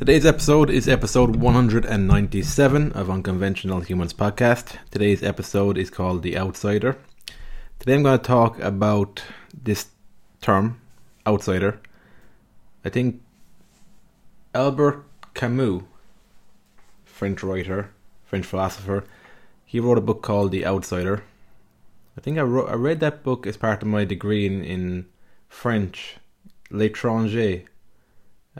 Today's episode is episode 197 of Unconventional Humans podcast. Today's episode is called The Outsider. Today I'm going to talk about this term, outsider. I think Albert Camus, French writer, French philosopher, he wrote a book called The Outsider. I think I, wrote, I read that book as part of my degree in, in French, L'étranger,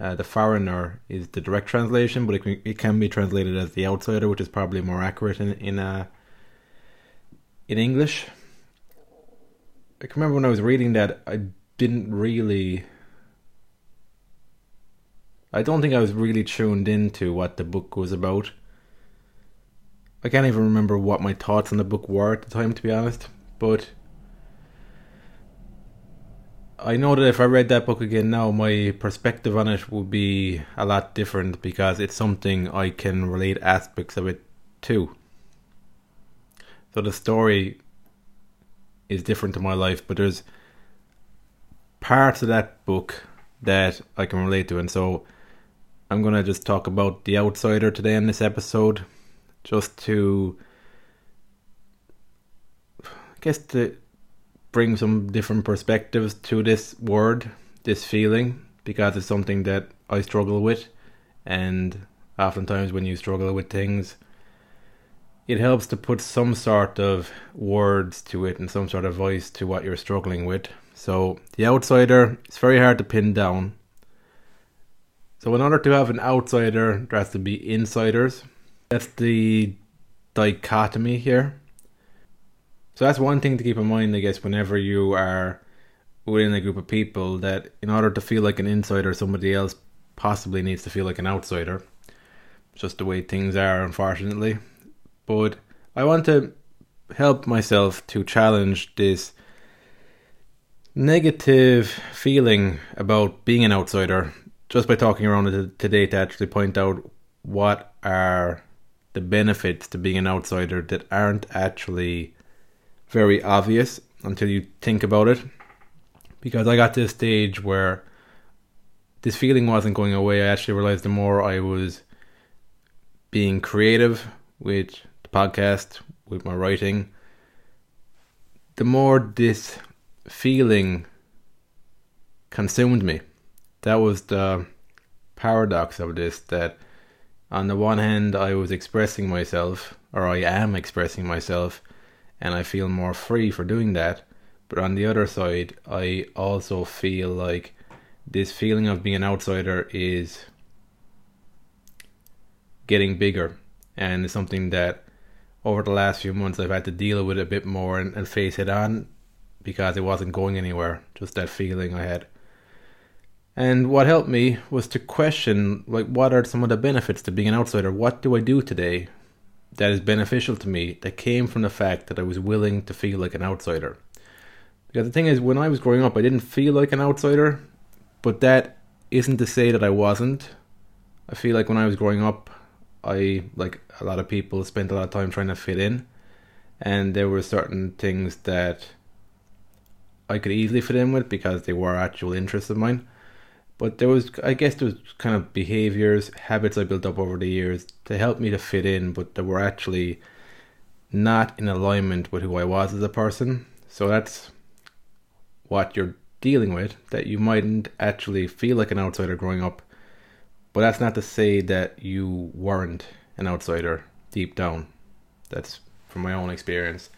uh, the foreigner is the direct translation, but it can, it can be translated as the outsider, which is probably more accurate in in uh, in English. I can remember when I was reading that, I didn't really. I don't think I was really tuned into what the book was about. I can't even remember what my thoughts on the book were at the time, to be honest. But I know that if I read that book again now, my perspective on it would be a lot different because it's something I can relate aspects of it to. So the story is different to my life, but there's parts of that book that I can relate to, and so I'm gonna just talk about the outsider today in this episode, just to, I guess to bring some different perspectives to this word, this feeling, because it's something that I struggle with. And oftentimes, when you struggle with things, it helps to put some sort of words to it and some sort of voice to what you're struggling with. So, the outsider, it's very hard to pin down. So, in order to have an outsider, there has to be insiders. That's the dichotomy here. So that's one thing to keep in mind, I guess, whenever you are within a group of people, that in order to feel like an insider, somebody else possibly needs to feel like an outsider. It's just the way things are, unfortunately. But I want to help myself to challenge this negative feeling about being an outsider just by talking around it today to actually point out what are the benefits to being an outsider that aren't actually very obvious until you think about it. Because I got to a stage where this feeling wasn't going away. I actually realized the more I was being creative with the podcast, with my writing, the more this feeling consumed me. That was the paradox of this that on the one hand I was expressing myself or I am expressing myself and I feel more free for doing that. But on the other side, I also feel like this feeling of being an outsider is getting bigger, and it's something that over the last few months I've had to deal with a bit more and, and face it on because it wasn't going anywhere. Just that feeling I had. And what helped me was to question like what are some of the benefits to being an outsider? What do I do today that is beneficial to me that came from the fact that I was willing to feel like an outsider. Because the thing is, when I was growing up, I didn't feel like an outsider, but that isn't to say that I wasn't. I feel like when I was growing up, I, like a lot of people, spent a lot of time trying to fit in, and there were certain things that I could easily fit in with because they were actual interests of mine. But there was, I guess, there was kind of behaviors, habits I built up over the years to help me to fit in, but they were actually not in alignment with who I was as a person. So that's what you're dealing with, that you mightn't actually feel like an outsider growing up. But that's not to say that you weren't an outsider deep down. That's from my own experience.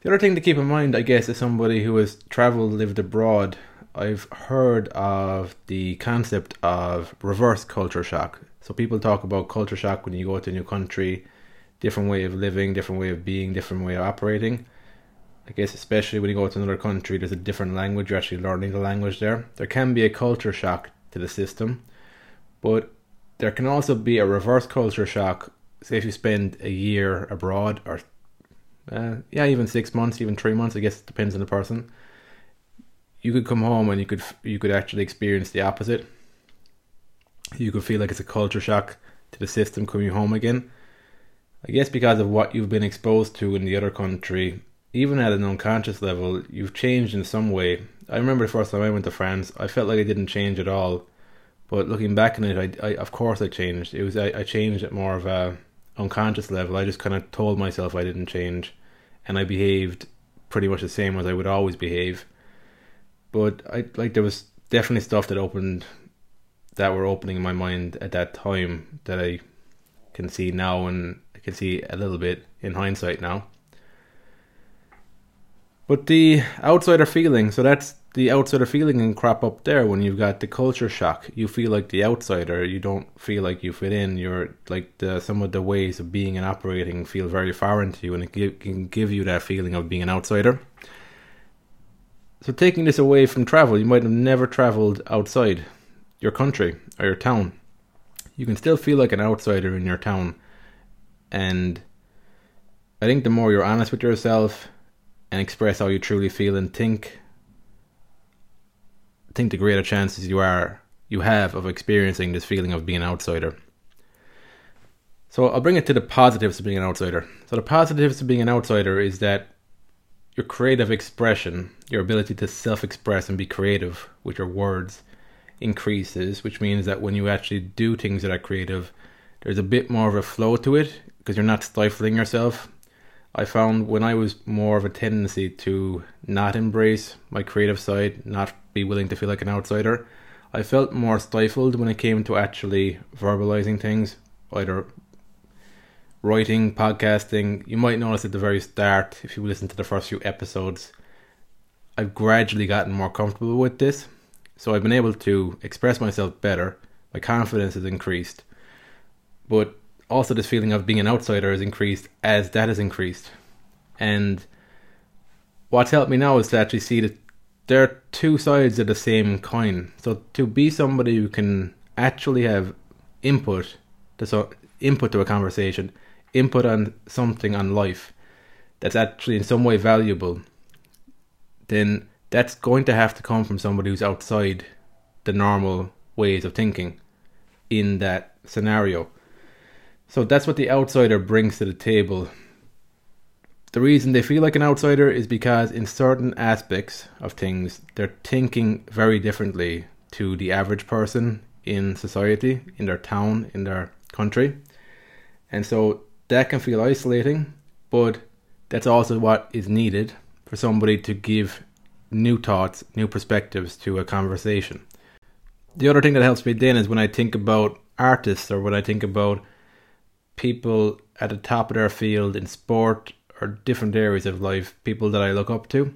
The other thing to keep in mind, I guess, is somebody who has traveled, lived abroad, I've heard of the concept of reverse culture shock. So people talk about culture shock when you go to a new country, different way of living, different way of being, different way of operating. I guess especially when you go to another country, there's a different language. You're actually learning the language there. There can be a culture shock to the system, but there can also be a reverse culture shock. Say if you spend a year abroad, or uh, yeah, even six months, even three months. I guess it depends on the person you could come home and you could you could actually experience the opposite. You could feel like it's a culture shock to the system coming home again. I guess because of what you've been exposed to in the other country, even at an unconscious level, you've changed in some way. I remember the first time I went to France, I felt like I didn't change at all. But looking back on it, I, I of course I changed. It was I, I changed at more of a unconscious level. I just kind of told myself I didn't change, and I behaved pretty much the same as I would always behave. But I like there was definitely stuff that opened that were opening in my mind at that time that I can see now and I can see a little bit in hindsight now. But the outsider feeling, so that's the outsider feeling can crop up there when you've got the culture shock. You feel like the outsider. You don't feel like you fit in. You're like the, some of the ways of being and operating feel very foreign to you, and it give, can give you that feeling of being an outsider. So, taking this away from travel, you might have never traveled outside your country or your town. You can still feel like an outsider in your town, and I think the more you're honest with yourself and express how you truly feel and think, I think the greater chances you are you have of experiencing this feeling of being an outsider. So I'll bring it to the positives of being an outsider. So the positives of being an outsider is that your creative expression, your ability to self-express and be creative with your words increases, which means that when you actually do things that are creative, there's a bit more of a flow to it because you're not stifling yourself. I found when I was more of a tendency to not embrace my creative side, not be willing to feel like an outsider, I felt more stifled when it came to actually verbalizing things, either writing, podcasting. You might notice at the very start, if you listen to the first few episodes, I've gradually gotten more comfortable with this. So I've been able to express myself better. My confidence has increased. But also this feeling of being an outsider has increased as that has increased. And what's helped me now is to actually see that there are two sides of the same coin. So to be somebody who can actually have input to so input to a conversation, input on something on life that's actually in some way valuable, then that's going to have to come from somebody who's outside the normal ways of thinking in that scenario. So that's what the outsider brings to the table. The reason they feel like an outsider is because, in certain aspects of things, they're thinking very differently to the average person in society, in their town, in their country. And so that can feel isolating, but that's also what is needed for somebody to give new thoughts, new perspectives to a conversation. The other thing that helps me then is when I think about artists or when I think about people at the top of their field in sport or different areas of life, people that I look up to.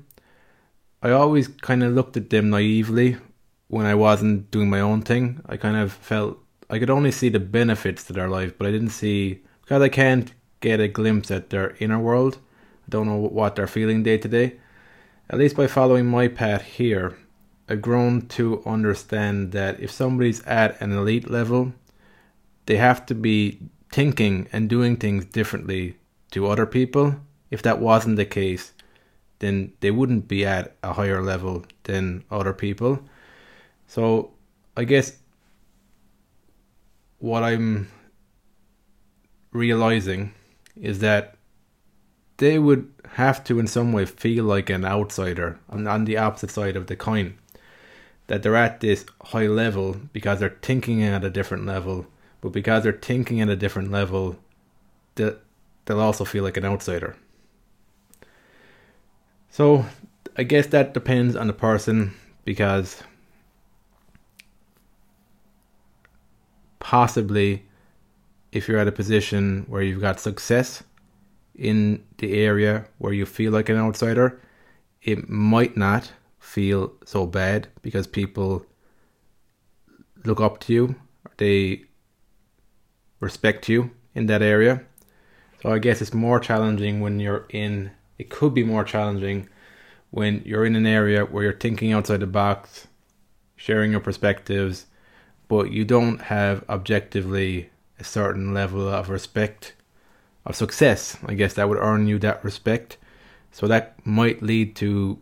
I always kind of looked at them naively when I wasn't doing my own thing. I kind of felt I could only see the benefits to their life, but I didn't see because I can't get a glimpse at their inner world. I don't know what they're feeling day to day. At least by following my path here, I've grown to understand that if somebody's at an elite level, they have to be thinking and doing things differently to other people. If that wasn't the case, then they wouldn't be at a higher level than other people. So I guess what I'm realizing is that they would have to in some way feel like an outsider on, on the opposite side of the coin that they're at this high level because they're thinking at a different level but because they're thinking at a different level, they'll, they'll also feel like an outsider. So I guess that depends on the person because possibly if you're at a position where you've got success in the area where you feel like an outsider, it might not feel so bad because people look up to you. They respect you in that area. So I guess it's more challenging when you're in, it could be more challenging when you're in an area where you're thinking outside the box, sharing your perspectives, but you don't have objectively a certain level of respect, of success. I guess that would earn you that respect. So that might lead to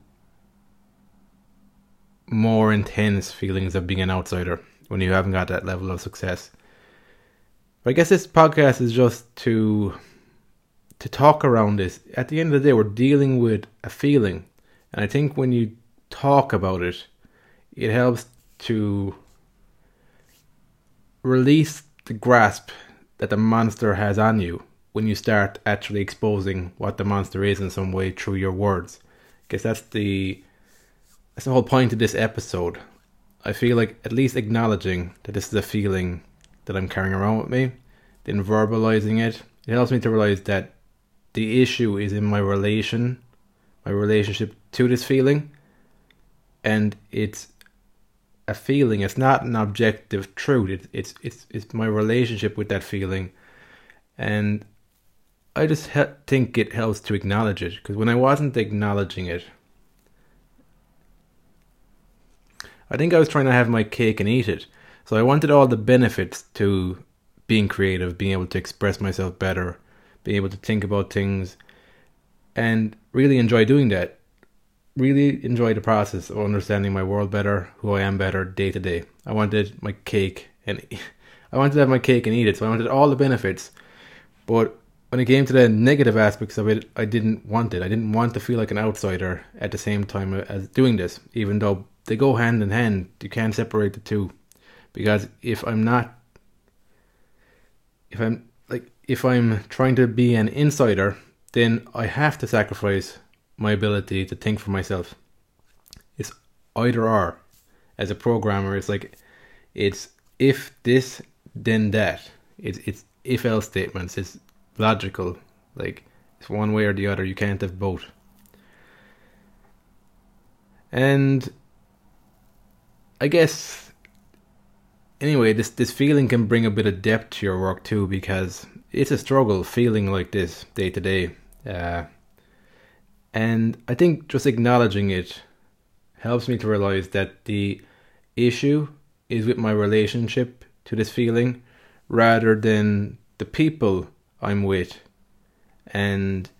more intense feelings of being an outsider when you haven't got that level of success. But I guess this podcast is just to to talk around this. At the end of the day, we're dealing with a feeling, and I think when you talk about it, it helps to release the grasp that the monster has on you when you start actually exposing what the monster is in some way through your words. Because that's the that's the whole point of this episode. I feel like at least acknowledging that this is a feeling that I'm carrying around with me, then verbalizing it, it helps me to realize that the issue is in my relation, my relationship to this feeling, and it's a feeling. It's not an objective truth. It, it's it's it's my relationship with that feeling, and I just he- think it helps to acknowledge it because when I wasn't acknowledging it, I think I was trying to have my cake and eat it. So I wanted all the benefits to being creative, being able to express myself better, being able to think about things, and really enjoy doing that. Really enjoy the process of understanding my world better, who I am better day to day. I wanted my cake and I wanted to have my cake and eat it. So I wanted all the benefits. But when it came to the negative aspects of it, I didn't want it. I didn't want to feel like an outsider at the same time as doing this, even though they go hand in hand. You can't separate the two. Because if I'm not, if I'm like, if I'm trying to be an insider, then I have to sacrifice my ability to think for myself. It's either or. As a programmer, it's like, it's if this, then that. It's it's if else statements. It's logical. Like it's one way or the other. You can't have both. And I guess anyway, this this feeling can bring a bit of depth to your work too, because it's a struggle feeling like this day to day. Uh, And I think just acknowledging it helps me to realize that the issue is with my relationship to this feeling rather than the people I'm with and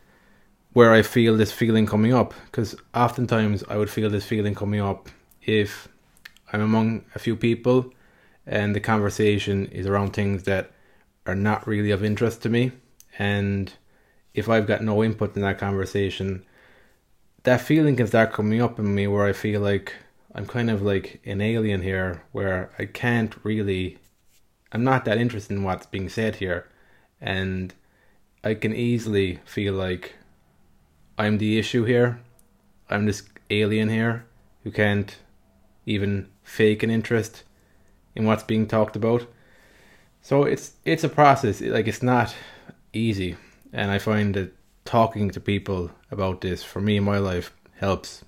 where I feel this feeling coming up. Because oftentimes I would feel this feeling coming up if I'm among a few people and the conversation is around things that are not really of interest to me. And if I've got no input in that conversation, that feeling can start coming up in me where I feel like I'm kind of like an alien here, where I can't really, I'm not that interested in what's being said here. And I can easily feel like I'm the issue here. I'm this alien here who can't even fake an interest in what's being talked about. So it's it's a process. Like it's not easy, and I find that talking to people about this for me in my life helps.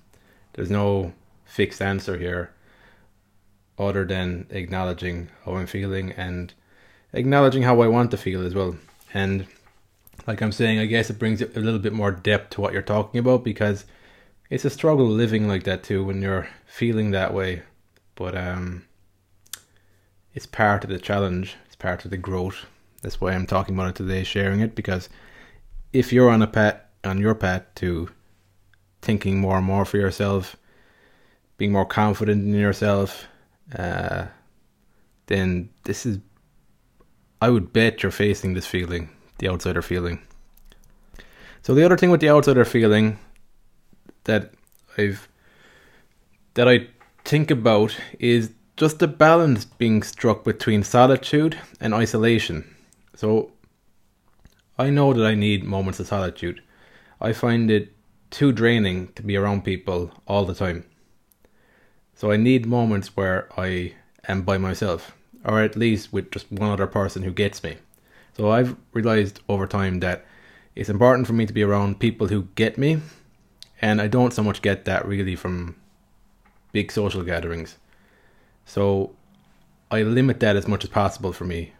There's no fixed answer here, other than acknowledging how I'm feeling and acknowledging how I want to feel as well. And like I'm saying, I guess it brings a little bit more depth to what you're talking about because it's a struggle living like that too when you're feeling that way. But um, it's part of the challenge. It's part of the growth. That's why I'm talking about it today, sharing it because if you're on a path on your path to thinking more and more for yourself, being more confident in yourself, uh, then this is. I would bet you're facing this feeling, the outsider feeling. So the other thing with the outsider feeling that I've that I think about is just the balance being struck between solitude and isolation. So I know that I need moments of solitude. I find it too draining to be around people all the time. So I need moments where I am by myself, or at least with just one other person who gets me. So I've realized over time that it's important for me to be around people who get me, and I don't so much get that really from big social gatherings. So I limit that as much as possible for me.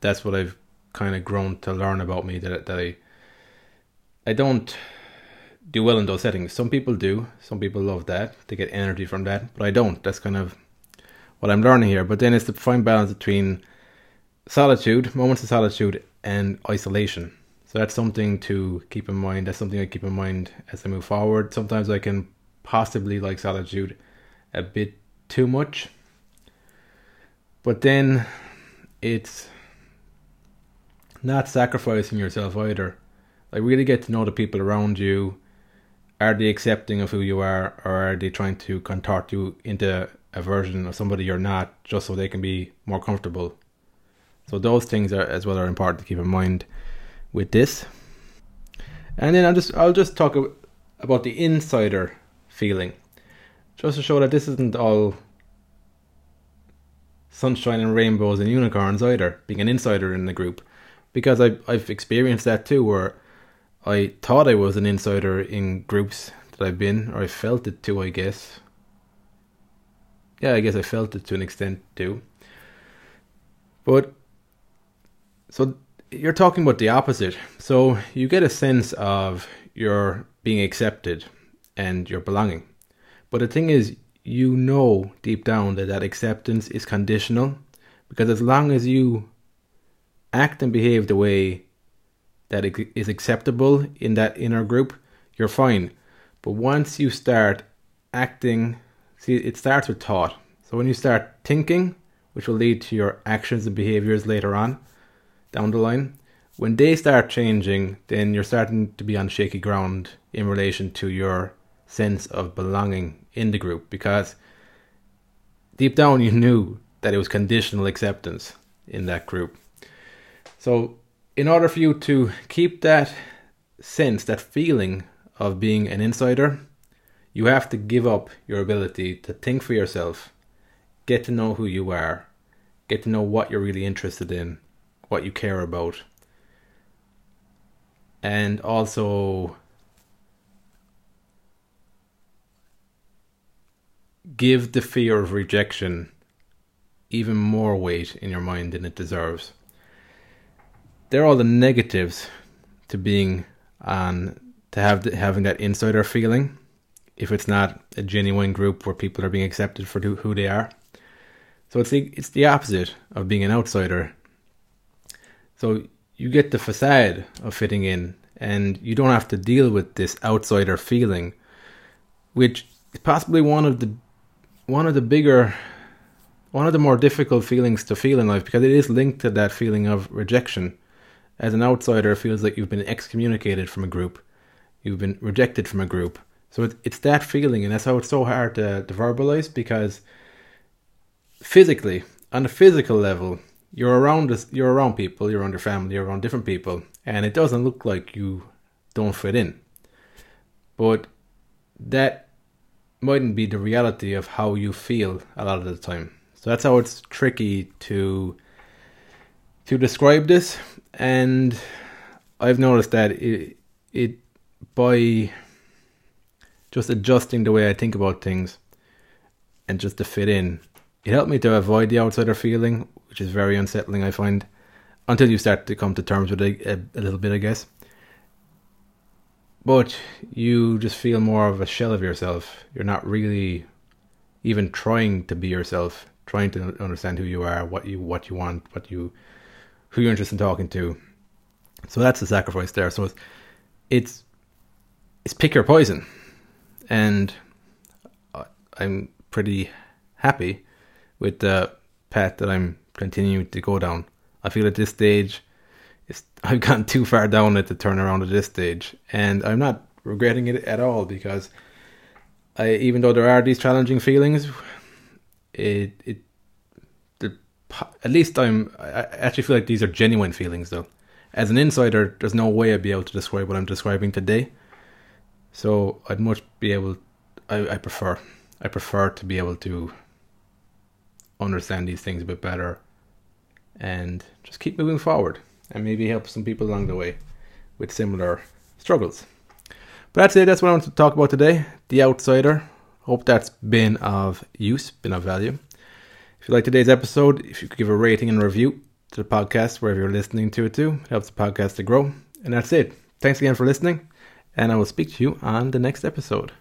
That's what I've kind of grown to learn about me that that I I don't do well in those settings. Some people do. Some people love that. They get energy from that, but I don't. That's kind of what I'm learning here. But then it's the fine balance between solitude, moments of solitude, and isolation. So that's something to keep in mind. That's something I keep in mind as I move forward. Sometimes I can possibly like solitude a bit too much. But then it's not sacrificing yourself either. Like really get to know the people around you. Are they accepting of who you are or are they trying to contort you into a version of somebody you're not just so they can be more comfortable. So those things are as well are important to keep in mind with this. And then I'll just I'll just talk about the insider feeling, just to show that this isn't all sunshine and rainbows and unicorns either. Being an insider in the group, because I I've experienced that too, where I thought I was an insider in groups that I've been, or I felt it too, I guess. Yeah, I guess I felt it to an extent too. But so you're talking about the opposite. So you get a sense of your being accepted and your belonging. But the thing is, you know deep down that that acceptance is conditional because as long as you act and behave the way that is acceptable in that inner group, you're fine. But once you start acting, see, it starts with thought. So when you start thinking, which will lead to your actions and behaviors later on down the line, when they start changing, then you're starting to be on shaky ground in relation to your sense of belonging in the group because deep down you knew that it was conditional acceptance in that group. So, in order for you to keep that sense, that feeling of being an insider, you have to give up your ability to think for yourself, get to know who you are, get to know what you're really interested in, what you care about, and also give the fear of rejection even more weight in your mind than it deserves. They're all the negatives to being on to have the, having that insider feeling. If it's not a genuine group where people are being accepted for who they are, so it's the it's the opposite of being an outsider. So you get the facade of fitting in, and you don't have to deal with this outsider feeling, which is possibly one of the one of the bigger one of the more difficult feelings to feel in life because it is linked to that feeling of rejection. As an outsider, feels like you've been excommunicated from a group, you've been rejected from a group. So it, it's that feeling, and that's how it's so hard to, to verbalize because physically, on a physical level, you're around you're around people, you're around your family, you're around different people, and it doesn't look like you don't fit in. But that mightn't be the reality of how you feel a lot of the time. So that's how it's tricky to to describe this. And I've noticed that it it by just adjusting the way I think about things and just to fit in, it helped me to avoid the outsider feeling, which is very unsettling. I find until you start to come to terms with it a, a little bit, I guess but you just feel more of a shell of yourself. You're not really even trying to be yourself, trying to understand who you are, what you what you want, what you who you're interested in talking to. So that's the sacrifice there. So it's it's, it's pick your poison, and I'm pretty happy with the path that I'm continuing to go down. I feel at this stage I've gone too far down it to turn around at this stage, and I'm not regretting it at all because I, even though there are these challenging feelings, it it the, at least I'm I actually feel like these are genuine feelings though. As an insider, there's no way I'd be able to describe what I'm describing today. So I'd much be able. I, I prefer. I prefer to be able to understand these things a bit better and just keep moving forward and maybe help some people along the way with similar struggles. But that's it. That's what I want to talk about today. The Outsider. Hope that's been of use, been of value. If you like today's episode, if you could give a rating and review to the podcast wherever you're listening to it to, it helps the podcast to grow. And that's it. Thanks again for listening, and I will speak to you on the next episode.